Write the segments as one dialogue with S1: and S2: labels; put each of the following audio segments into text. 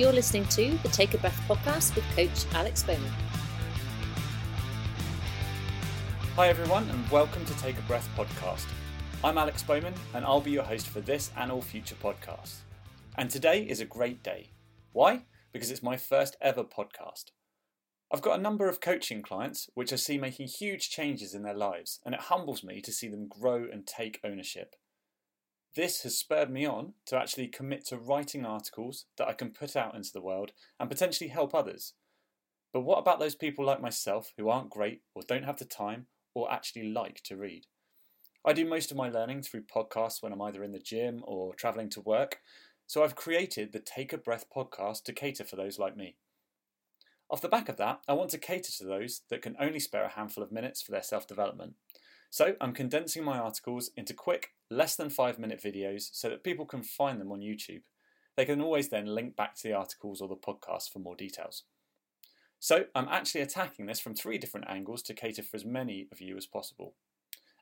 S1: You're listening to the Take a Breath podcast with Coach Alex Bowman.
S2: Hi, everyone, and welcome to Take a Breath podcast. I'm Alex Bowman, and I'll be your host for this and all future podcasts. And today is a great day. Why? Because it's my first ever podcast. I've got a number of coaching clients which I see making huge changes in their lives, and it humbles me to see them grow and take ownership. This has spurred me on to actually commit to writing articles that I can put out into the world and potentially help others. But what about those people like myself who aren't great or don't have the time or actually like to read? I do most of my learning through podcasts when I'm either in the gym or travelling to work, so I've created the Take a Breath podcast to cater for those like me. Off the back of that, I want to cater to those that can only spare a handful of minutes for their self development. So I'm condensing my articles into quick, less than five minute videos so that people can find them on YouTube. They can always then link back to the articles or the podcast for more details. So I'm actually attacking this from three different angles to cater for as many of you as possible.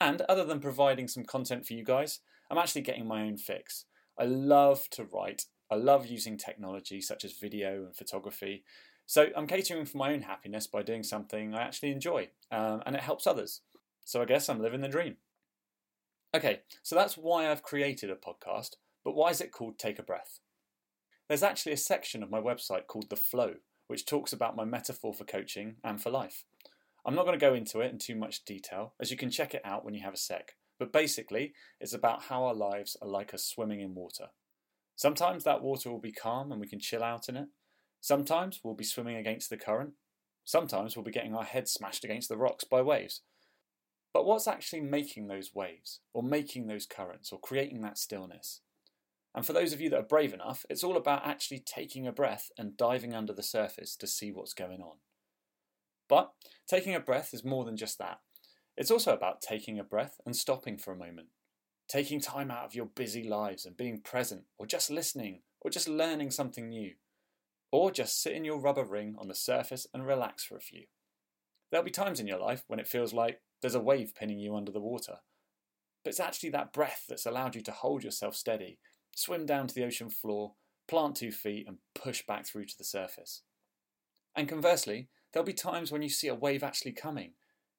S2: And other than providing some content for you guys, I'm actually getting my own fix. I love to write, I love using technology such as video and photography. So I'm catering for my own happiness by doing something I actually enjoy, um, and it helps others. So I guess I'm living the dream. Okay, so that's why I've created a podcast, but why is it called Take a Breath? There's actually a section of my website called The Flow, which talks about my metaphor for coaching and for life. I'm not going to go into it in too much detail, as you can check it out when you have a sec, but basically, it's about how our lives are like us swimming in water. Sometimes that water will be calm and we can chill out in it. Sometimes we'll be swimming against the current. Sometimes we'll be getting our heads smashed against the rocks by waves. But what's actually making those waves, or making those currents, or creating that stillness? And for those of you that are brave enough, it's all about actually taking a breath and diving under the surface to see what's going on. But taking a breath is more than just that. It's also about taking a breath and stopping for a moment. Taking time out of your busy lives and being present, or just listening, or just learning something new. Or just sit in your rubber ring on the surface and relax for a few. There'll be times in your life when it feels like there's a wave pinning you under the water. But it's actually that breath that's allowed you to hold yourself steady, swim down to the ocean floor, plant two feet, and push back through to the surface. And conversely, there'll be times when you see a wave actually coming,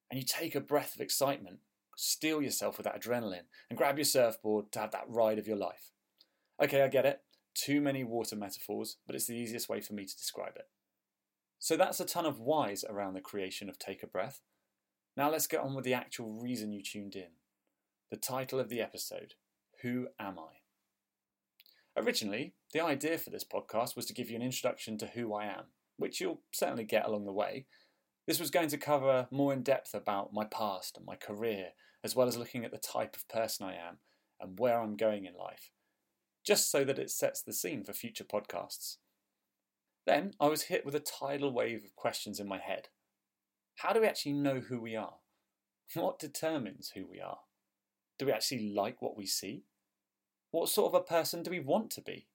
S2: and you take a breath of excitement, steel yourself with that adrenaline, and grab your surfboard to have that ride of your life. Okay, I get it. Too many water metaphors, but it's the easiest way for me to describe it. So that's a ton of whys around the creation of Take a Breath, now let's get on with the actual reason you tuned in. The title of the episode Who Am I? Originally, the idea for this podcast was to give you an introduction to who I am, which you'll certainly get along the way. This was going to cover more in depth about my past and my career, as well as looking at the type of person I am and where I'm going in life, just so that it sets the scene for future podcasts. Then I was hit with a tidal wave of questions in my head how do we actually know who we are? What determines who we are? Do we actually like what we see? What sort of a person do we want to be?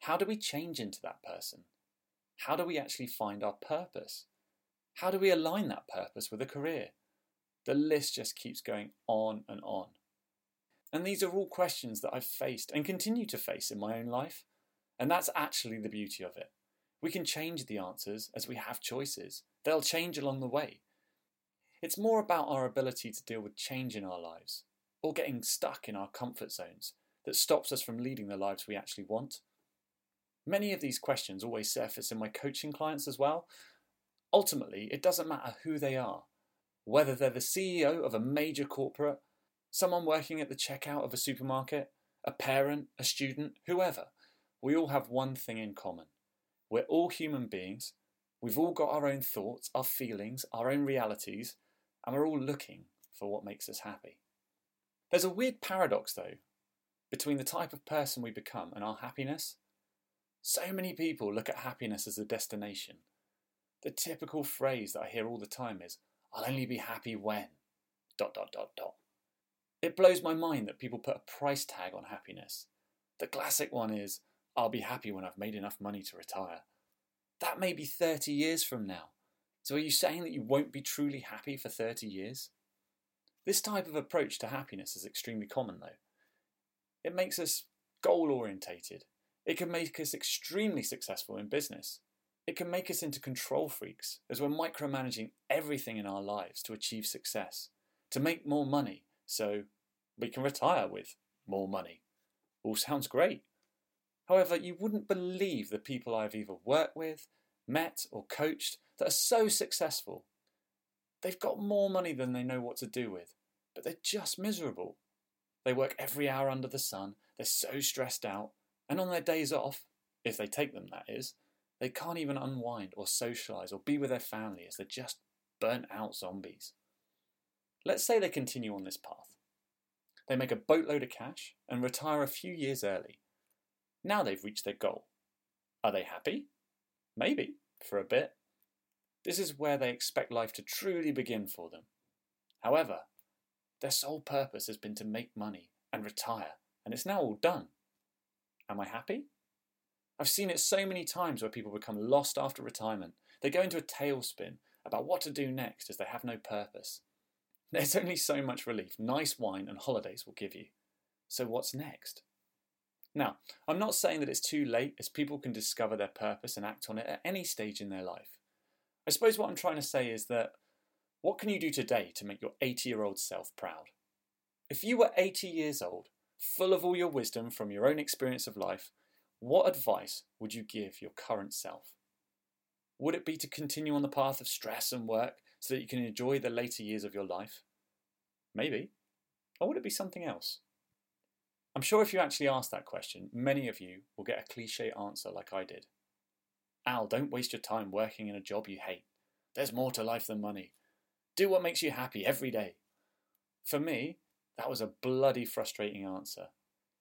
S2: How do we change into that person? How do we actually find our purpose? How do we align that purpose with a career? The list just keeps going on and on. And these are all questions that I've faced and continue to face in my own life. And that's actually the beauty of it. We can change the answers as we have choices. They'll change along the way. It's more about our ability to deal with change in our lives, or getting stuck in our comfort zones that stops us from leading the lives we actually want. Many of these questions always surface in my coaching clients as well. Ultimately, it doesn't matter who they are, whether they're the CEO of a major corporate, someone working at the checkout of a supermarket, a parent, a student, whoever, we all have one thing in common we're all human beings. We've all got our own thoughts, our feelings, our own realities, and we're all looking for what makes us happy. There's a weird paradox, though, between the type of person we become and our happiness. So many people look at happiness as a destination. The typical phrase that I hear all the time is, I'll only be happy when. dot dot dot dot. It blows my mind that people put a price tag on happiness. The classic one is, I'll be happy when I've made enough money to retire. That may be 30 years from now. So are you saying that you won't be truly happy for 30 years? This type of approach to happiness is extremely common though. It makes us goal orientated. It can make us extremely successful in business. It can make us into control freaks as we're micromanaging everything in our lives to achieve success, to make more money, so we can retire with more money. All sounds great. However, you wouldn't believe the people I've either worked with, met, or coached that are so successful. They've got more money than they know what to do with, but they're just miserable. They work every hour under the sun, they're so stressed out, and on their days off, if they take them, that is, they can't even unwind or socialise or be with their family as they're just burnt out zombies. Let's say they continue on this path. They make a boatload of cash and retire a few years early. Now they've reached their goal. Are they happy? Maybe, for a bit. This is where they expect life to truly begin for them. However, their sole purpose has been to make money and retire, and it's now all done. Am I happy? I've seen it so many times where people become lost after retirement. They go into a tailspin about what to do next as they have no purpose. There's only so much relief nice wine and holidays will give you. So, what's next? Now, I'm not saying that it's too late as people can discover their purpose and act on it at any stage in their life. I suppose what I'm trying to say is that what can you do today to make your 80 year old self proud? If you were 80 years old, full of all your wisdom from your own experience of life, what advice would you give your current self? Would it be to continue on the path of stress and work so that you can enjoy the later years of your life? Maybe. Or would it be something else? I'm sure if you actually ask that question, many of you will get a cliche answer like I did. Al, don't waste your time working in a job you hate. There's more to life than money. Do what makes you happy every day. For me, that was a bloody frustrating answer.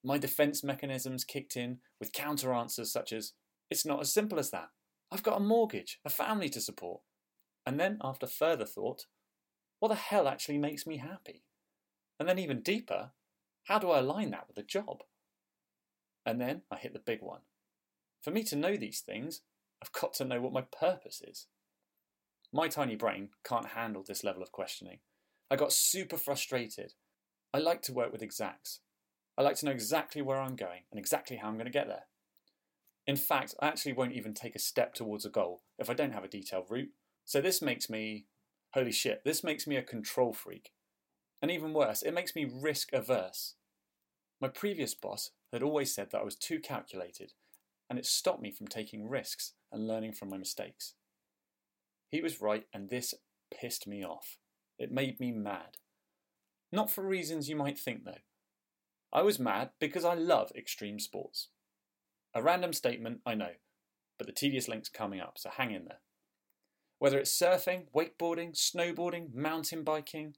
S2: My defense mechanisms kicked in with counter answers such as, It's not as simple as that. I've got a mortgage, a family to support. And then, after further thought, what the hell actually makes me happy? And then, even deeper, how do I align that with a job? And then I hit the big one. For me to know these things, I've got to know what my purpose is. My tiny brain can't handle this level of questioning. I got super frustrated. I like to work with exacts. I like to know exactly where I'm going and exactly how I'm going to get there. In fact, I actually won't even take a step towards a goal if I don't have a detailed route. So this makes me, holy shit, this makes me a control freak. And even worse, it makes me risk averse. My previous boss had always said that I was too calculated, and it stopped me from taking risks and learning from my mistakes. He was right, and this pissed me off. It made me mad. Not for reasons you might think, though. I was mad because I love extreme sports. A random statement, I know, but the tedious link's coming up, so hang in there. Whether it's surfing, wakeboarding, snowboarding, mountain biking,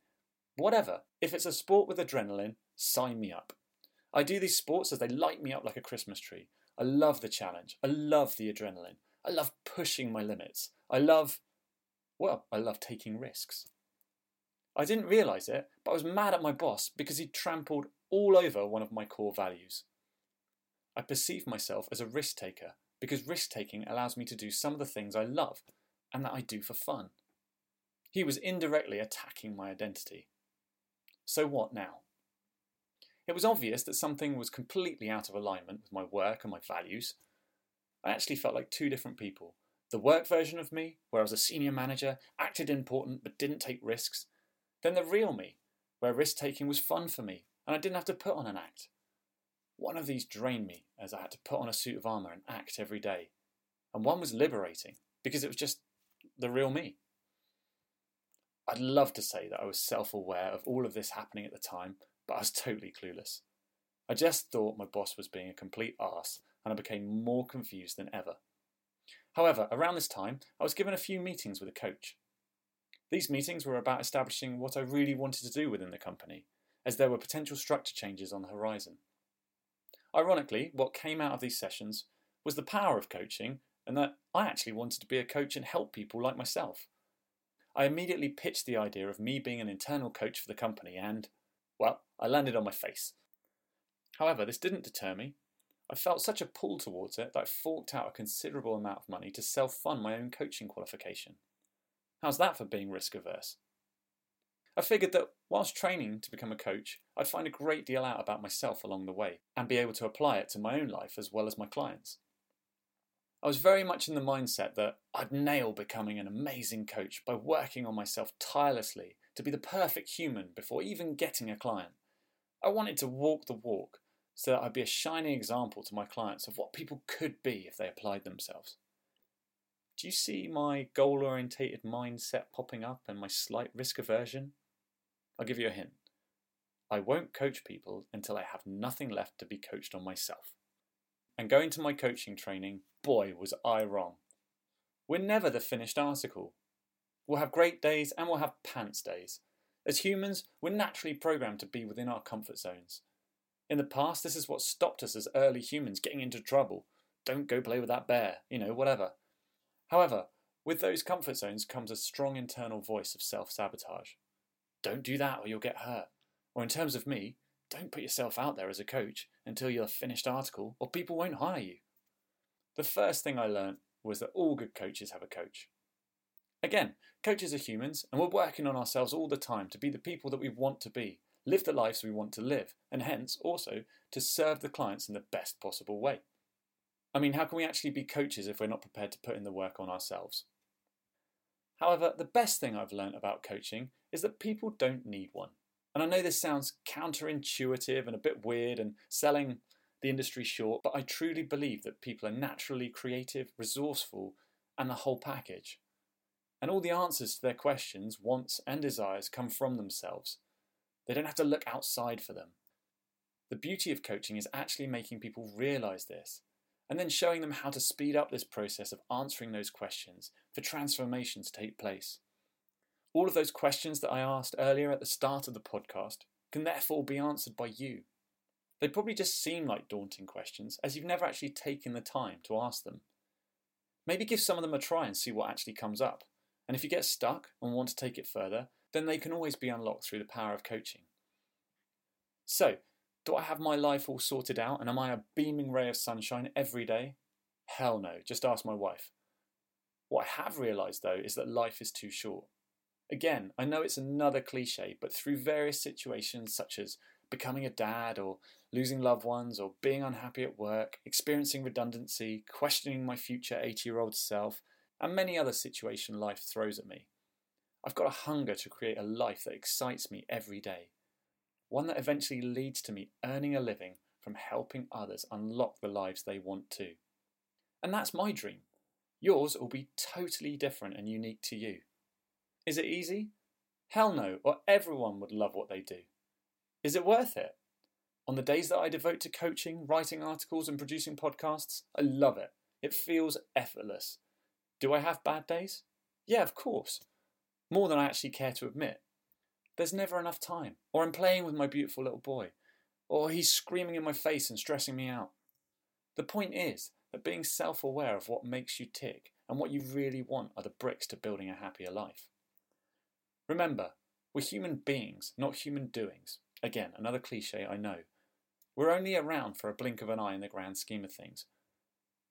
S2: whatever, if it's a sport with adrenaline, sign me up. I do these sports as they light me up like a Christmas tree. I love the challenge. I love the adrenaline. I love pushing my limits. I love well, I love taking risks. I didn't realise it, but I was mad at my boss because he'd trampled all over one of my core values. I perceive myself as a risk taker because risk taking allows me to do some of the things I love and that I do for fun. He was indirectly attacking my identity. So what now? It was obvious that something was completely out of alignment with my work and my values. I actually felt like two different people the work version of me, where I was a senior manager, acted important but didn't take risks. Then the real me, where risk taking was fun for me and I didn't have to put on an act. One of these drained me as I had to put on a suit of armour and act every day. And one was liberating because it was just the real me. I'd love to say that I was self aware of all of this happening at the time, but I was totally clueless. I just thought my boss was being a complete arse, and I became more confused than ever. However, around this time, I was given a few meetings with a coach. These meetings were about establishing what I really wanted to do within the company, as there were potential structure changes on the horizon. Ironically, what came out of these sessions was the power of coaching and that I actually wanted to be a coach and help people like myself. I immediately pitched the idea of me being an internal coach for the company and, well, I landed on my face. However, this didn't deter me. I felt such a pull towards it that I forked out a considerable amount of money to self fund my own coaching qualification. How's that for being risk averse? I figured that whilst training to become a coach, I'd find a great deal out about myself along the way and be able to apply it to my own life as well as my clients. I was very much in the mindset that I'd nail becoming an amazing coach by working on myself tirelessly to be the perfect human before even getting a client. I wanted to walk the walk so that I'd be a shining example to my clients of what people could be if they applied themselves. Do you see my goal orientated mindset popping up and my slight risk aversion? I'll give you a hint. I won't coach people until I have nothing left to be coached on myself. And going to my coaching training, boy, was I wrong. We're never the finished article. We'll have great days and we'll have pants days. As humans, we're naturally programmed to be within our comfort zones. In the past, this is what stopped us as early humans getting into trouble. Don't go play with that bear, you know, whatever. However, with those comfort zones comes a strong internal voice of self sabotage. Don't do that or you'll get hurt. Or, in terms of me, don't put yourself out there as a coach until you're a finished article or people won't hire you. The first thing I learned was that all good coaches have a coach. Again, coaches are humans and we're working on ourselves all the time to be the people that we want to be, live the lives we want to live, and hence also to serve the clients in the best possible way. I mean, how can we actually be coaches if we're not prepared to put in the work on ourselves? However, the best thing I've learned about coaching is that people don't need one. And I know this sounds counterintuitive and a bit weird and selling the industry short, but I truly believe that people are naturally creative, resourceful, and the whole package. And all the answers to their questions, wants, and desires come from themselves. They don't have to look outside for them. The beauty of coaching is actually making people realize this and then showing them how to speed up this process of answering those questions for transformation to take place. All of those questions that I asked earlier at the start of the podcast can therefore be answered by you. They probably just seem like daunting questions as you've never actually taken the time to ask them. Maybe give some of them a try and see what actually comes up. And if you get stuck and want to take it further, then they can always be unlocked through the power of coaching. So, do I have my life all sorted out and am I a beaming ray of sunshine every day? Hell no, just ask my wife. What I have realised though is that life is too short. Again, I know it's another cliche, but through various situations such as becoming a dad or losing loved ones or being unhappy at work, experiencing redundancy, questioning my future 80 year old self, and many other situations life throws at me. I've got a hunger to create a life that excites me every day one that eventually leads to me earning a living from helping others unlock the lives they want to. And that's my dream. Yours will be totally different and unique to you. Is it easy? Hell no, or everyone would love what they do. Is it worth it? On the days that I devote to coaching, writing articles, and producing podcasts, I love it. It feels effortless. Do I have bad days? Yeah, of course. More than I actually care to admit. There's never enough time. Or I'm playing with my beautiful little boy. Or he's screaming in my face and stressing me out. The point is that being self aware of what makes you tick and what you really want are the bricks to building a happier life. Remember, we're human beings, not human doings. Again, another cliche, I know. We're only around for a blink of an eye in the grand scheme of things.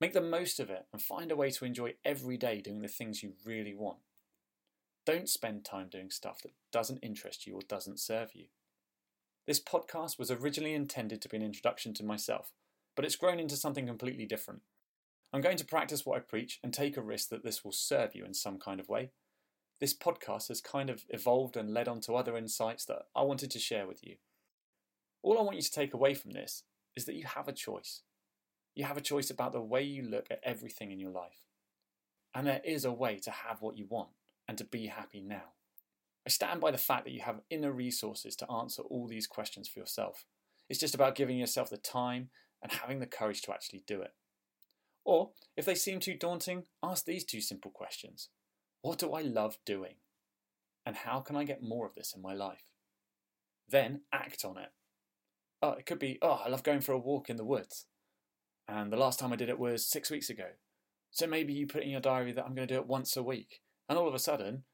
S2: Make the most of it and find a way to enjoy every day doing the things you really want. Don't spend time doing stuff that doesn't interest you or doesn't serve you. This podcast was originally intended to be an introduction to myself, but it's grown into something completely different. I'm going to practice what I preach and take a risk that this will serve you in some kind of way. This podcast has kind of evolved and led on to other insights that I wanted to share with you. All I want you to take away from this is that you have a choice. You have a choice about the way you look at everything in your life. And there is a way to have what you want and to be happy now. I stand by the fact that you have inner resources to answer all these questions for yourself. It's just about giving yourself the time and having the courage to actually do it. Or, if they seem too daunting, ask these two simple questions What do I love doing? And how can I get more of this in my life? Then act on it. Oh, it could be, oh, I love going for a walk in the woods. And the last time I did it was six weeks ago. So maybe you put in your diary that I'm going to do it once a week and all of a sudden,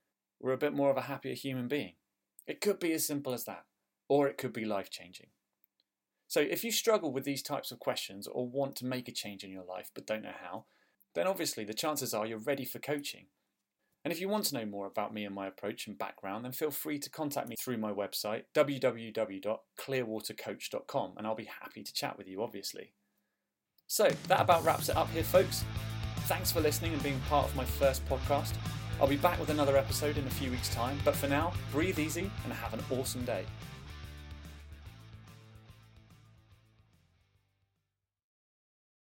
S2: we're a bit more of a happier human being. It could be as simple as that, or it could be life changing. So, if you struggle with these types of questions or want to make a change in your life but don't know how, then obviously the chances are you're ready for coaching. And if you want to know more about me and my approach and background, then feel free to contact me through my website, www.clearwatercoach.com, and I'll be happy to chat with you, obviously. So, that about wraps it up here, folks. Thanks for listening and being part of my first podcast. I'll be back with another episode in a few weeks' time, but for now, breathe easy and have an awesome day.